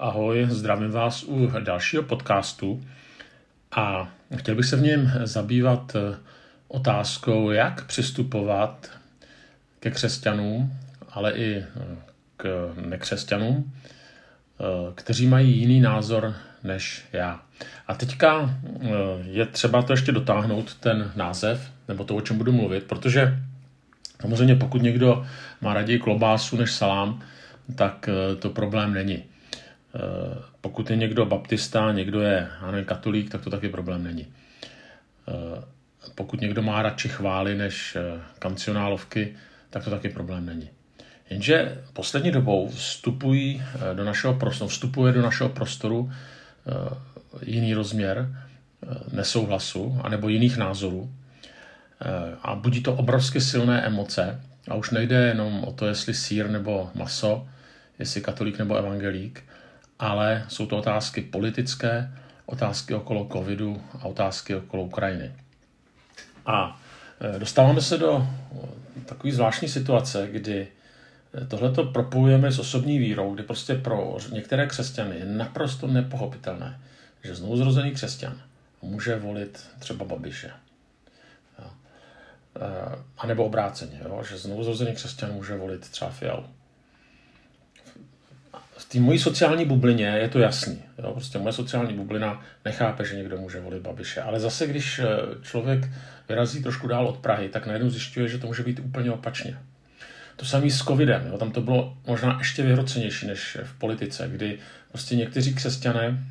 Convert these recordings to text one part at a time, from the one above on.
Ahoj, zdravím vás u dalšího podcastu a chtěl bych se v něm zabývat eh, otázkou, jak přistupovat ke křesťanům, ale i eh, k nekřesťanům, eh, kteří mají jiný názor než já. A teďka je třeba to ještě dotáhnout, ten název, nebo to, o čem budu mluvit, protože samozřejmě pokud někdo má raději klobásu než salám, tak to problém není. Eh, pokud je někdo baptista, někdo je nevím, katolík, tak to taky problém není. Eh, pokud někdo má radši chvály než eh, kancionálovky, tak to taky problém není. Jenže poslední dobou vstupují do našeho prostoru, vstupuje do našeho prostoru jiný rozměr nesouhlasu anebo jiných názorů a budí to obrovsky silné emoce a už nejde jenom o to, jestli sír nebo maso, jestli katolík nebo evangelík, ale jsou to otázky politické, otázky okolo covidu a otázky okolo Ukrajiny. A e, dostáváme se do e, takové zvláštní situace, kdy e, tohleto propojujeme s osobní vírou, kdy prostě pro některé křesťany je naprosto nepochopitelné, že znovuzrozený křesťan může volit třeba Babiše. A nebo obráceně, jo? že znovuzrozený křesťan může volit třeba Fialu v té mojí sociální bublině je to jasný. Jo? Prostě moje sociální bublina nechápe, že někdo může volit Babiše. Ale zase, když eh, člověk vyrazí trošku dál od Prahy, tak najednou zjišťuje, že to může být úplně opačně. To samé s covidem. Jo? Tam to bylo možná ještě vyhrocenější než v politice, kdy prostě někteří křesťané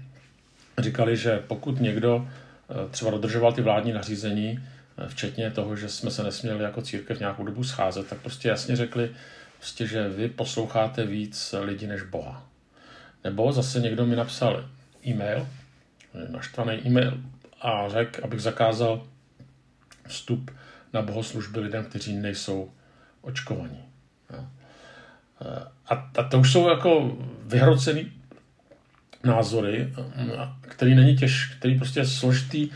říkali, že pokud někdo eh, třeba dodržoval ty vládní nařízení, eh, včetně toho, že jsme se nesměli jako církev nějakou dobu scházet, tak prostě jasně řekli, prostě, že vy posloucháte víc lidi než Boha. Nebo zase někdo mi napsal e-mail, naštvaný e-mail a řekl, abych zakázal vstup na bohoslužby lidem, kteří nejsou očkovaní. A, a to už jsou jako vyhrocený názory, který není těž, který prostě je složitý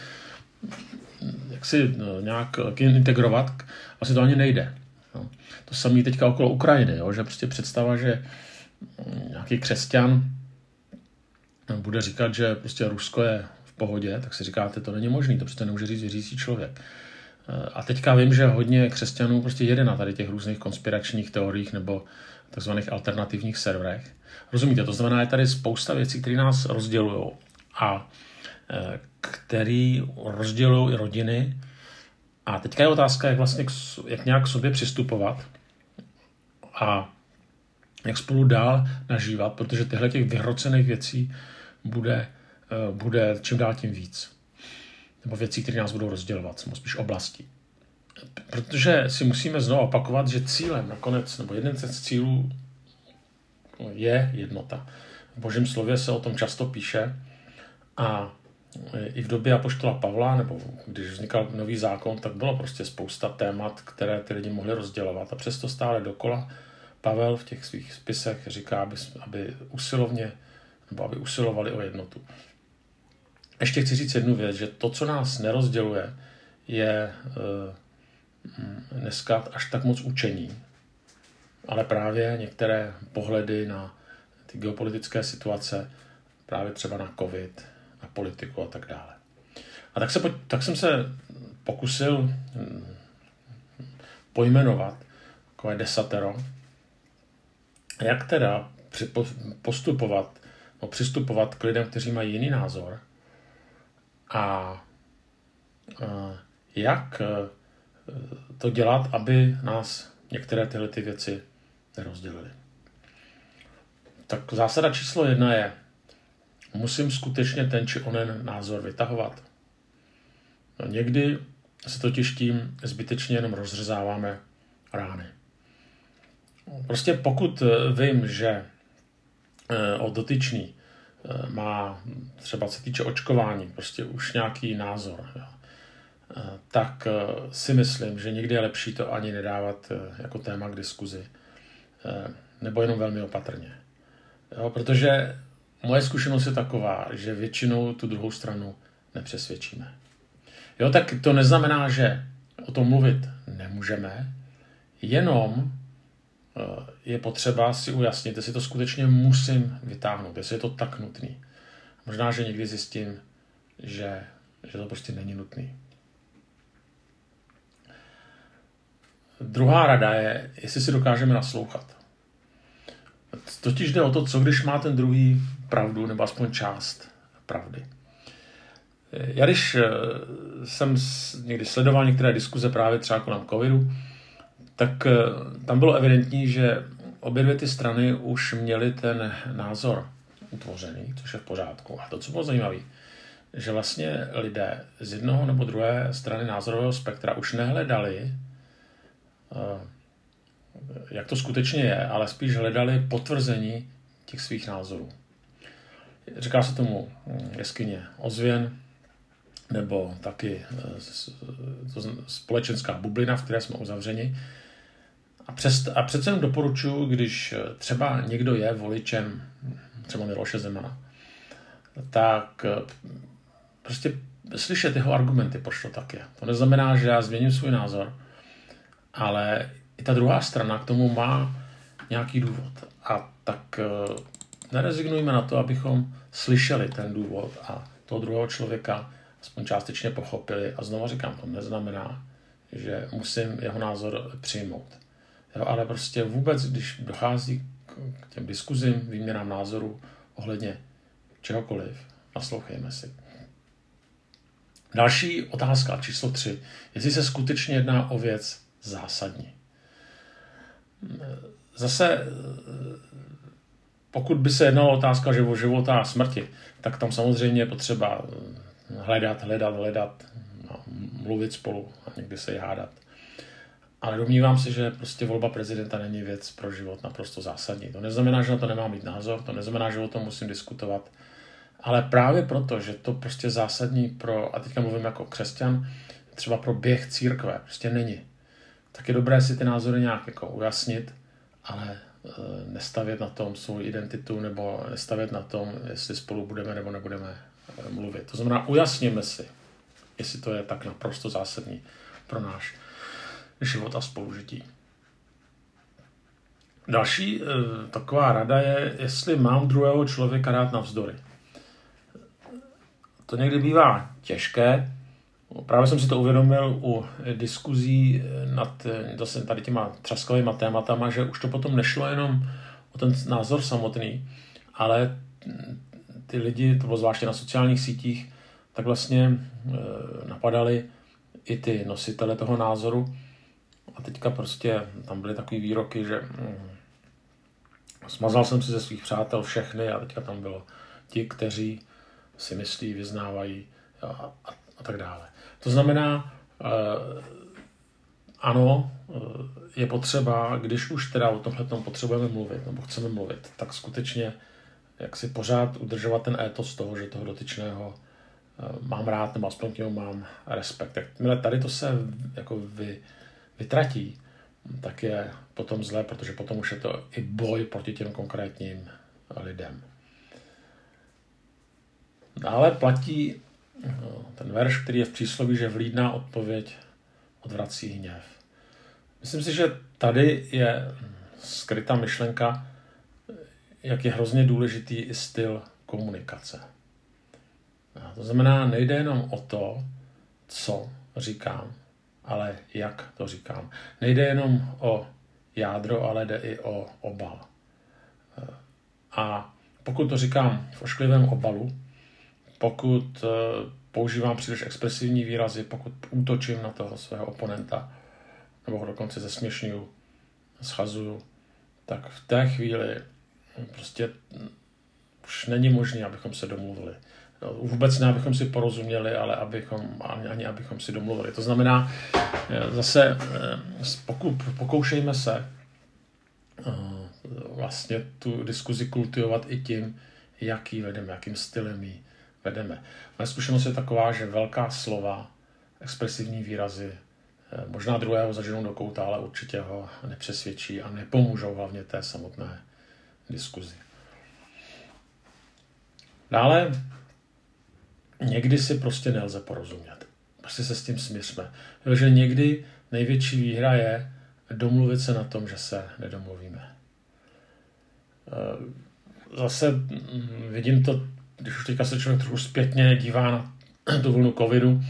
jak si nějak integrovat, asi to ani nejde. Jo. To samé teďka okolo Ukrajiny, jo, že prostě představa, že mm, nějaký křesťan bude říkat, že prostě Rusko je v pohodě, tak si říkáte, to není možné, to prostě nemůže říct věřící člověk. Eh, a teďka vím, že hodně křesťanů prostě jede na tady těch různých konspiračních teoriích nebo takzvaných alternativních serverech. Rozumíte, to znamená, je tady spousta věcí, které nás rozdělují a eh, který rozdělují i rodiny, a teďka je otázka, jak vlastně jak nějak k sobě přistupovat a jak spolu dál nažívat, protože tyhle těch vyhrocených věcí bude, eh, bude čím dál tím víc. Nebo věcí, které nás budou rozdělovat, nebo spíš oblasti. Protože si musíme znovu opakovat, že cílem nakonec, nebo jeden z cílů je jednota. V božím slově se o tom často píše a i v době Apoštola Pavla, nebo když vznikal nový zákon, tak bylo prostě spousta témat, které ty lidi mohli rozdělovat. A přesto stále dokola Pavel v těch svých spisech říká, aby, aby usilovně, nebo aby usilovali o jednotu. Ještě chci říct jednu věc, že to, co nás nerozděluje, je uh, dneska až tak moc učení, ale právě některé pohledy na ty geopolitické situace, právě třeba na COVID, na politiku a tak dále. A tak, se, tak jsem se pokusil hm, pojmenovat takové desatero, jak teda postupovat, no, přistupovat k lidem, kteří mají jiný názor a jak e, to dělat, aby nás některé tyhle ty věci nerozdělily. Tak zásada číslo jedna je, musím skutečně ten či onen názor vytahovat. No někdy se totiž tím zbytečně jenom rozřezáváme rány. Prostě pokud eh, vím, že eh, o dotyčný eh, má třeba se týče očkování, prostě už nějaký názor, jo, tak si myslím, že někdy je lepší to ani nedávat jako téma k diskuzi, nebo jenom velmi opatrně. Jo, protože moje zkušenost je taková, že většinou tu druhou stranu nepřesvědčíme. Jo, tak to neznamená, že o tom mluvit nemůžeme, jenom je potřeba si ujasnit, jestli to skutečně musím vytáhnout, jestli je to tak nutný. Možná, že někdy zjistím, že, že to prostě není nutný. Druhá rada je, jestli si dokážeme naslouchat. Totiž jde o to, co když má ten druhý pravdu, nebo aspoň část pravdy. Já když eh, jsem někdy sledoval některé diskuze právě třeba kolem covidu, tak eh, tam bylo evidentní, že obě dvě ty strany už měly ten názor utvořený, což je v pořádku. A to, co bylo zajímavé, že vlastně lidé z jednoho nebo druhé strany názorového spektra už nehledali, eh, jak to skutečně je, ale spíš hledali potvrzení těch svých názorů. Říká se tomu hm, jeskyně ozvěn, nebo taky eh, společenská bublina, v které jsme uzavřeni. A, přes, a přece jenom doporučuji, když třeba někdo je voličem třeba Miloše Zemana, tak eh, prostě slyšet jeho argumenty, proč to tak je. To neznamená, že já změním svůj názor, ale i ta druhá strana k tomu má nějaký důvod. A tak eh, nerezignujme na to, abychom slyšeli ten důvod a toho druhého člověka aspoň částečně pochopili. A znovu říkám, to neznamená, že musím jeho názor přijmout. Jo, ale prostě vůbec, když dochází k těm diskuzím, výměnám názorů ohledně čehokoliv, naslouchejme si. Další otázka, číslo tři. Jestli se skutečně jedná o věc zásadní. Zase, pokud by se jednalo otázka o života a smrti, tak tam samozřejmě je potřeba hledat, hledat, hledat, no, mluvit spolu a někdy se i hádat. Ale domnívám se, že prostě volba prezidenta není věc pro život naprosto zásadní. To neznamená, že na to nemám mít názor, to neznamená, že o tom musím diskutovat, ale právě proto, že to prostě zásadní pro, a teďka mluvím jako křesťan, třeba pro běh církve, prostě není. Tak je dobré si ty názory nějak jako ujasnit, ale e, nestavět na tom svou identitu nebo nestavět na tom, jestli spolu budeme nebo nebudeme e, mluvit. To znamená, ujasněme si, jestli to je tak naprosto zásadní pro náš život a spolužití. Další e, taková rada je, jestli mám druhého člověka rád navzdory. To někdy bývá těžké. Právě jsem si to uvědomil u diskuzí nad zase tady těma třaskovými tématama, že už to potom nešlo jenom o ten názor samotný, ale ty lidi, to bylo zvláště na sociálních sítích, tak vlastně e, napadali i ty nositele toho názoru a teďka prostě tam byly takové výroky, že mm, smazal jsem si ze svých přátel všechny a teďka tam bylo ti, kteří si myslí, vyznávají a, a, a tak dále. To znamená, eh, ano, eh, je potřeba, když už teda o tomhle potřebujeme mluvit, nebo chceme mluvit, tak skutečně jak si pořád udržovat ten étos toho, že toho dotyčného eh, mám rád, nebo aspoň k němu mám respekt. Jakmile tady to se jako vy, vytratí, tak je potom zlé, protože potom už je to i boj proti těm konkrétním lidem. Dále platí ten verš, který je v přísloví, že vlídná odpověď odvrací hněv. Myslím si, že tady je skrytá myšlenka, jak je hrozně důležitý i styl komunikace. A to znamená, nejde jenom o to, co říkám, ale jak to říkám. Nejde jenom o jádro, ale jde i o obal. A pokud to říkám v ošklivém obalu, pokud eh, používám příliš expresivní výrazy, pokud útočím na toho svého oponenta, nebo ho dokonce zesměšňuju, schazuju, tak v té chvíli prostě už není možné, abychom se domluvili. No, vůbec ne, abychom si porozuměli, ale abychom, ani, ani abychom si domluvili. To znamená, eh, zase eh, pokoušejme se vlastně tu diskuzi kultivovat i tím, jaký vedeme, jakým stylem ji vedeme. Moje zkušenost je taková, že velká slova, expresivní výrazy, eh, možná druhého zaženou do kouta, ale určitě ho nepřesvědčí a nepomůžou hlavně té samotné diskuzi. Dále někdy si prostě nelze porozumět. Prostě se s tím smířme. Protože někdy největší výhra je, domluvit se na tom, že se nedomluvíme. Eh, zase mm, vidím to, když už teďka se člověk trochu zpětně dívá na tu vlnu covidu,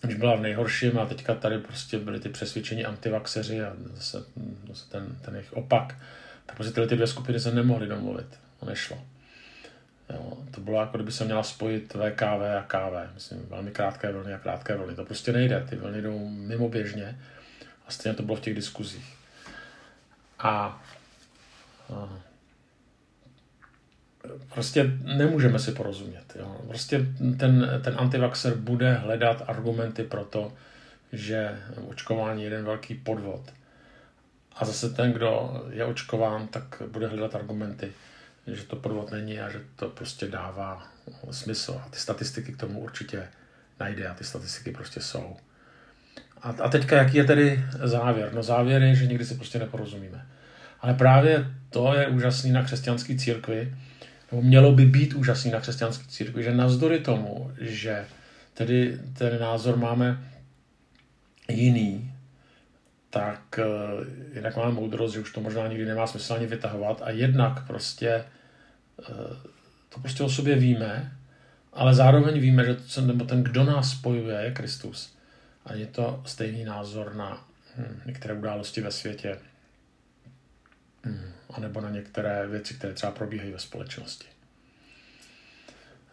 když byla v nejhorším a teďka tady prostě byly ty přesvědčení antivaxeři a zase, zase ten, ten jejich opak, tak prostě tyhle ty dvě skupiny se nemohly domluvit. To nešlo. Jo, to bylo jako kdyby se měla spojit VKV a KV. Myslím, velmi krátké vlny a krátké vlny. To prostě nejde. Ty vlny jdou mimo běžně. A stejně to bylo v těch diskuzích. A, a prostě nemůžeme si porozumět. Jo. Prostě ten, ten antivaxer bude hledat argumenty pro to, že očkování je jeden velký podvod. A zase ten, kdo je očkován, tak bude hledat argumenty, že to podvod není a že to prostě dává smysl. A ty statistiky k tomu určitě najde a ty statistiky prostě jsou. A, a teďka, jaký je tedy závěr? No závěr je, že nikdy si prostě neporozumíme. Ale právě to je úžasný na křesťanské církvi, nebo mělo by být úžasný na křesťanské církvi, že navzdory tomu, že tedy ten názor máme jiný, tak uh, jednak máme moudrost, že už to možná nikdy nemá smysl ani vytahovat a jednak prostě uh, to prostě o sobě víme, ale zároveň víme, že to, nebo ten, kdo nás spojuje, je Kristus. A je to stejný názor na hm, některé události ve světě, hm, anebo na některé věci, které třeba probíhají ve společnosti.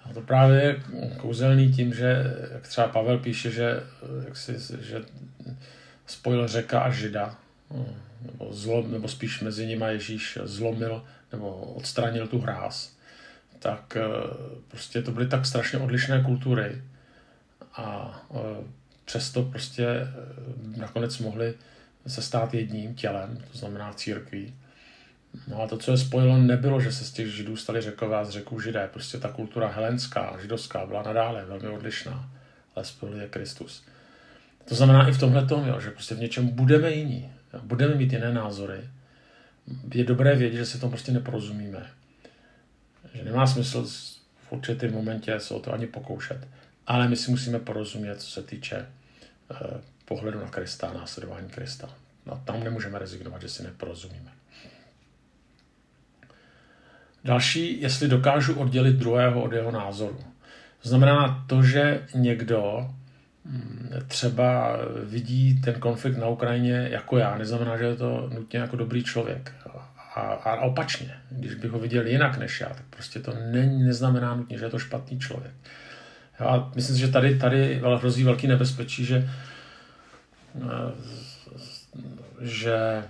A to právě je kouzelný tím, že jak třeba Pavel píše, že, jak si, že spojil řeka a žida, nebo, zlom, nebo spíš mezi nimi Ježíš zlomil nebo odstranil tu hráz, tak eh, prostě to byly tak strašně odlišné kultury a eh, přesto prostě eh, nakonec mohli se stát jedním tělem, to znamená církví. No a to, co je spojilo, nebylo, že se z těch židů stali řekové a z řeků židé. Prostě ta kultura helenská, židovská byla nadále velmi odlišná, ale spojil je Kristus. To znamená i v tomhle tom, že prostě v něčem budeme jiní, jo, budeme mít jiné názory. Je dobré vědět, že si to prostě neporozumíme. Že nemá smysl v určitém momentě se o to ani pokoušet. Ale my si musíme porozumět, co se týče eh, pohledu na Krista, následování Krista. No, tam nemůžeme rezignovat, že si neporozumíme. Další, jestli dokážu oddělit druhého od jeho názoru. Znamená to, že někdo mm, třeba vidí ten konflikt na Ukrajině jako já, neznamená, že je to nutně jako dobrý člověk. A, a opačně, když bych ho viděl jinak než já, tak prostě to ne, neznamená nutně, že je to špatný člověk. A myslím si, že tady, tady hrozí velký nebezpečí, že, eh, že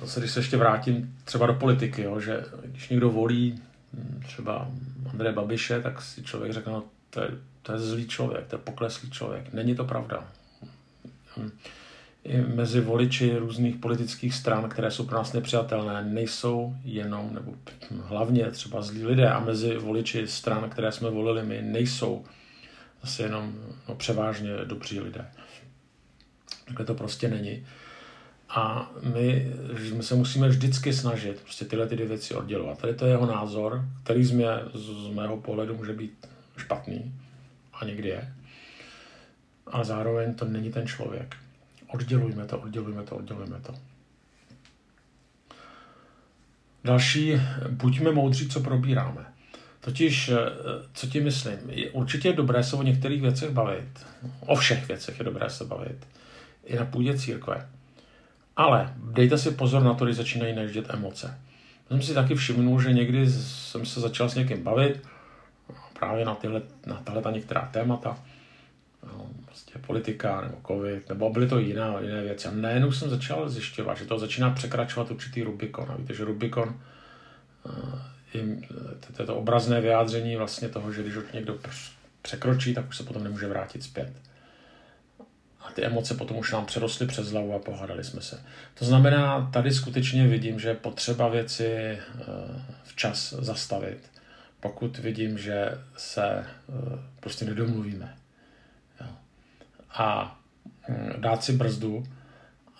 zase když se ještě vrátím třeba do politiky, jo, že když někdo volí hm, třeba Andreje Babiše, tak si člověk řekne, no, to je, to je zlý člověk, to je pokleslý člověk. Není to pravda. Hm. I mezi voliči různých politických stran, které jsou pro nás nepřijatelné, nejsou jenom, nebo hlavně třeba zlí lidé a mezi voliči stran, které jsme volili my, nejsou zase jenom no, převážně dobří lidé. Takhle to prostě není. A my, se musíme vždycky snažit prostě tyhle ty dvě věci oddělovat. Tady to je jeho názor, který z, mě, z mého pohledu může být špatný a někdy je. Ale zároveň to není ten člověk. Oddělujme to, oddělujme to, oddělujme to. Další, buďme moudří, co probíráme. Totiž, eh, co ti myslím, určitě je dobré se o některých věcech bavit. O všech věcech je dobré se bavit. I na půdě církve. Ale dejte si pozor na to, když začínají najíždět emoce. Já jsem si taky všimnul, že někdy jsem se začal s někým bavit, právě na, tyhle, na tahle ta některá témata, no, prostě politika nebo covid, nebo byly to jiné, jiné věci. A najednou jsem začal zjišťovat, že to začíná překračovat určitý Rubikon. A víte, že Rubikon eh, je to obrazné vyjádření vlastně toho, že když někdo překročí, tak už se potom nemůže vrátit zpět a ty emoce potom už nám přerostly přes hlavu a pohádali jsme se. To znamená, tady skutečně vidím, že je potřeba věci eh, včas zastavit, pokud vidím, že se eh, prostě nedomluvíme. A hm, dát si brzdu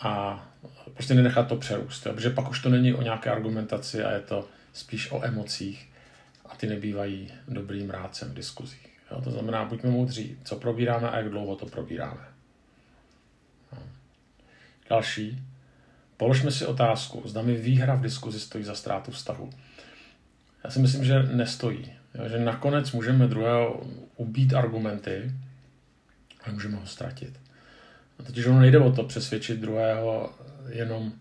a prostě nenechat to přerůst, jo? protože pak už to není o nějaké argumentaci a je to spíš o emocích a ty nebývají dobrým rádcem v diskuzích. Jo? To znamená, buďme moudří, co probíráme a jak dlouho to probíráme. Další. Položme si otázku, zda mi výhra v diskuzi stojí za ztrátu vztahu. Já si myslím, že nestojí. Že nakonec můžeme druhého ubít argumenty, ale můžeme ho ztratit. A totiž ono nejde o to přesvědčit druhého jenom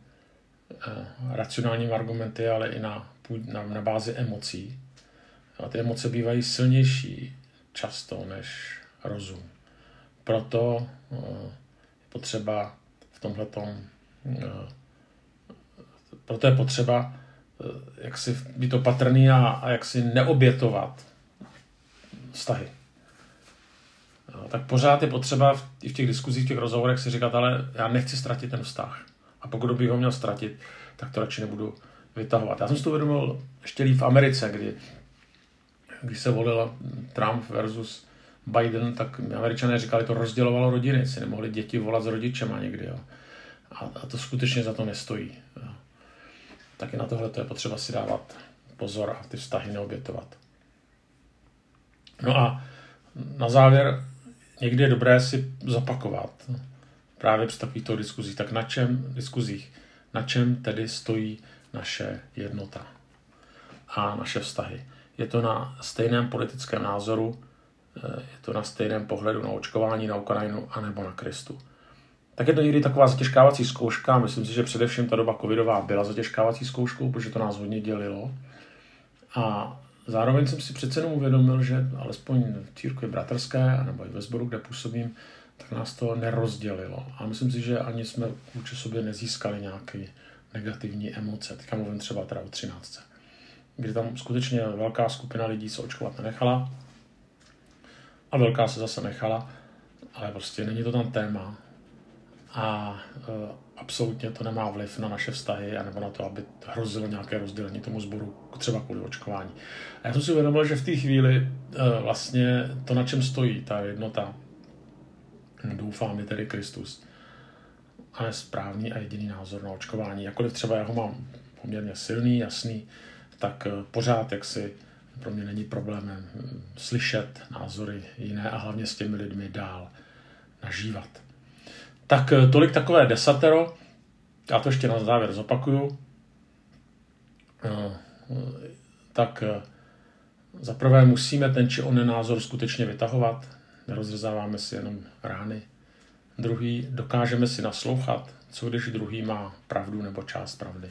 eh, racionálními argumenty, ale i na, na, na bázi emocí. A ty emoce bývají silnější často než rozum. Proto eh, je potřeba v tomhle eh, proto je potřeba eh, jak si být opatrný a, a jak si neobětovat vztahy. No, tak pořád je potřeba v, i v těch diskuzích, v těch rozhovorech si říkat, ale já nechci ztratit ten vztah. A pokud bych ho měl ztratit, tak to radši nebudu vytahovat. Já jsem si to uvědomil ještě líp v Americe, kdy, když se volila Trump versus Biden, tak američané říkali, to rozdělovalo rodiny, si nemohli děti volat s rodičema někdy. Jo. A, a to skutečně za to nestojí. Jo. Taky na tohle to je potřeba si dávat pozor a ty vztahy neobětovat. No a na závěr někdy je dobré si zapakovat právě při takovýchto diskuzích. Tak na čem, diskuzích, na čem tedy stojí naše jednota a naše vztahy. Je to na stejném politickém názoru, je to na stejném pohledu na očkování, na Ukrajinu anebo na Kristu. Tak je to někdy taková zatěžkávací zkouška. Myslím si, že především ta doba covidová byla zatěžkávací zkouškou, protože to nás hodně dělilo. A zároveň jsem si přece jenom uvědomil, že alespoň v církvi bratrské, nebo i ve sboru, kde působím, tak nás to nerozdělilo. A myslím si, že ani jsme vůči sobě nezískali nějaké negativní emoce. Teďka mluvím třeba teda o 13. Kdy tam skutečně velká skupina lidí se očkovat nenechala a velká se zase nechala, ale prostě není to tam téma a e, absolutně to nemá vliv na naše vztahy nebo na to, aby hrozilo nějaké rozdělení tomu sboru, třeba kvůli očkování. A já jsem si uvědomil, že v té chvíli e, vlastně to, na čem stojí ta jednota, doufám, je tedy Kristus. A je správný a jediný názor na očkování. Jakkoliv třeba já ho mám poměrně silný, jasný, tak e, pořád jaksi pro mě není problémem slyšet názory jiné a hlavně s těmi lidmi dál nažívat. Tak eh, tolik takové desatero. Já to ještě na závěr zopakuju. Eh, tak eh, za prvé musíme ten či onen názor skutečně vytahovat. Nerozřezáváme si jenom rány. Druhý, dokážeme si naslouchat, co když druhý má pravdu nebo část pravdy.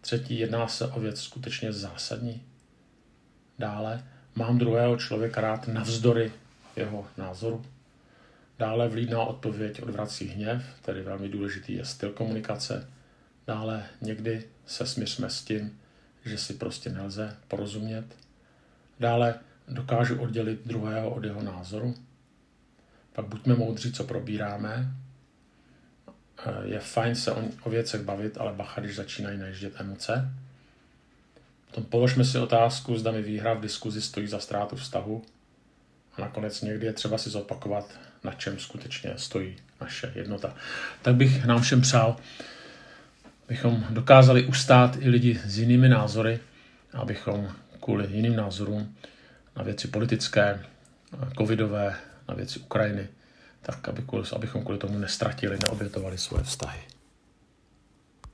Třetí, jedná se o věc skutečně zásadní. Dále, mám druhého člověka rád navzdory jeho názoru. Dále vlídná odpověď odvrací hněv, tedy velmi důležitý je styl komunikace. Dále někdy se směřme s tím, že si prostě nelze porozumět. Dále dokážu oddělit druhého od jeho názoru. Pak buďme moudří, co probíráme. Je fajn se o, o věcech bavit, ale bacha, když začínají najíždět emoce. Potom položme si otázku, zda mi výhra v diskuzi stojí za ztrátu vztahu. A nakonec někdy je třeba si zopakovat, na čem skutečně stojí naše jednota. Tak bych nám všem přál, abychom dokázali ustát i lidi s jinými názory, abychom kvůli jiným názorům na věci politické, covidové, na věci Ukrajiny, tak aby abychom kvůli tomu nestratili, neobětovali svoje vztahy.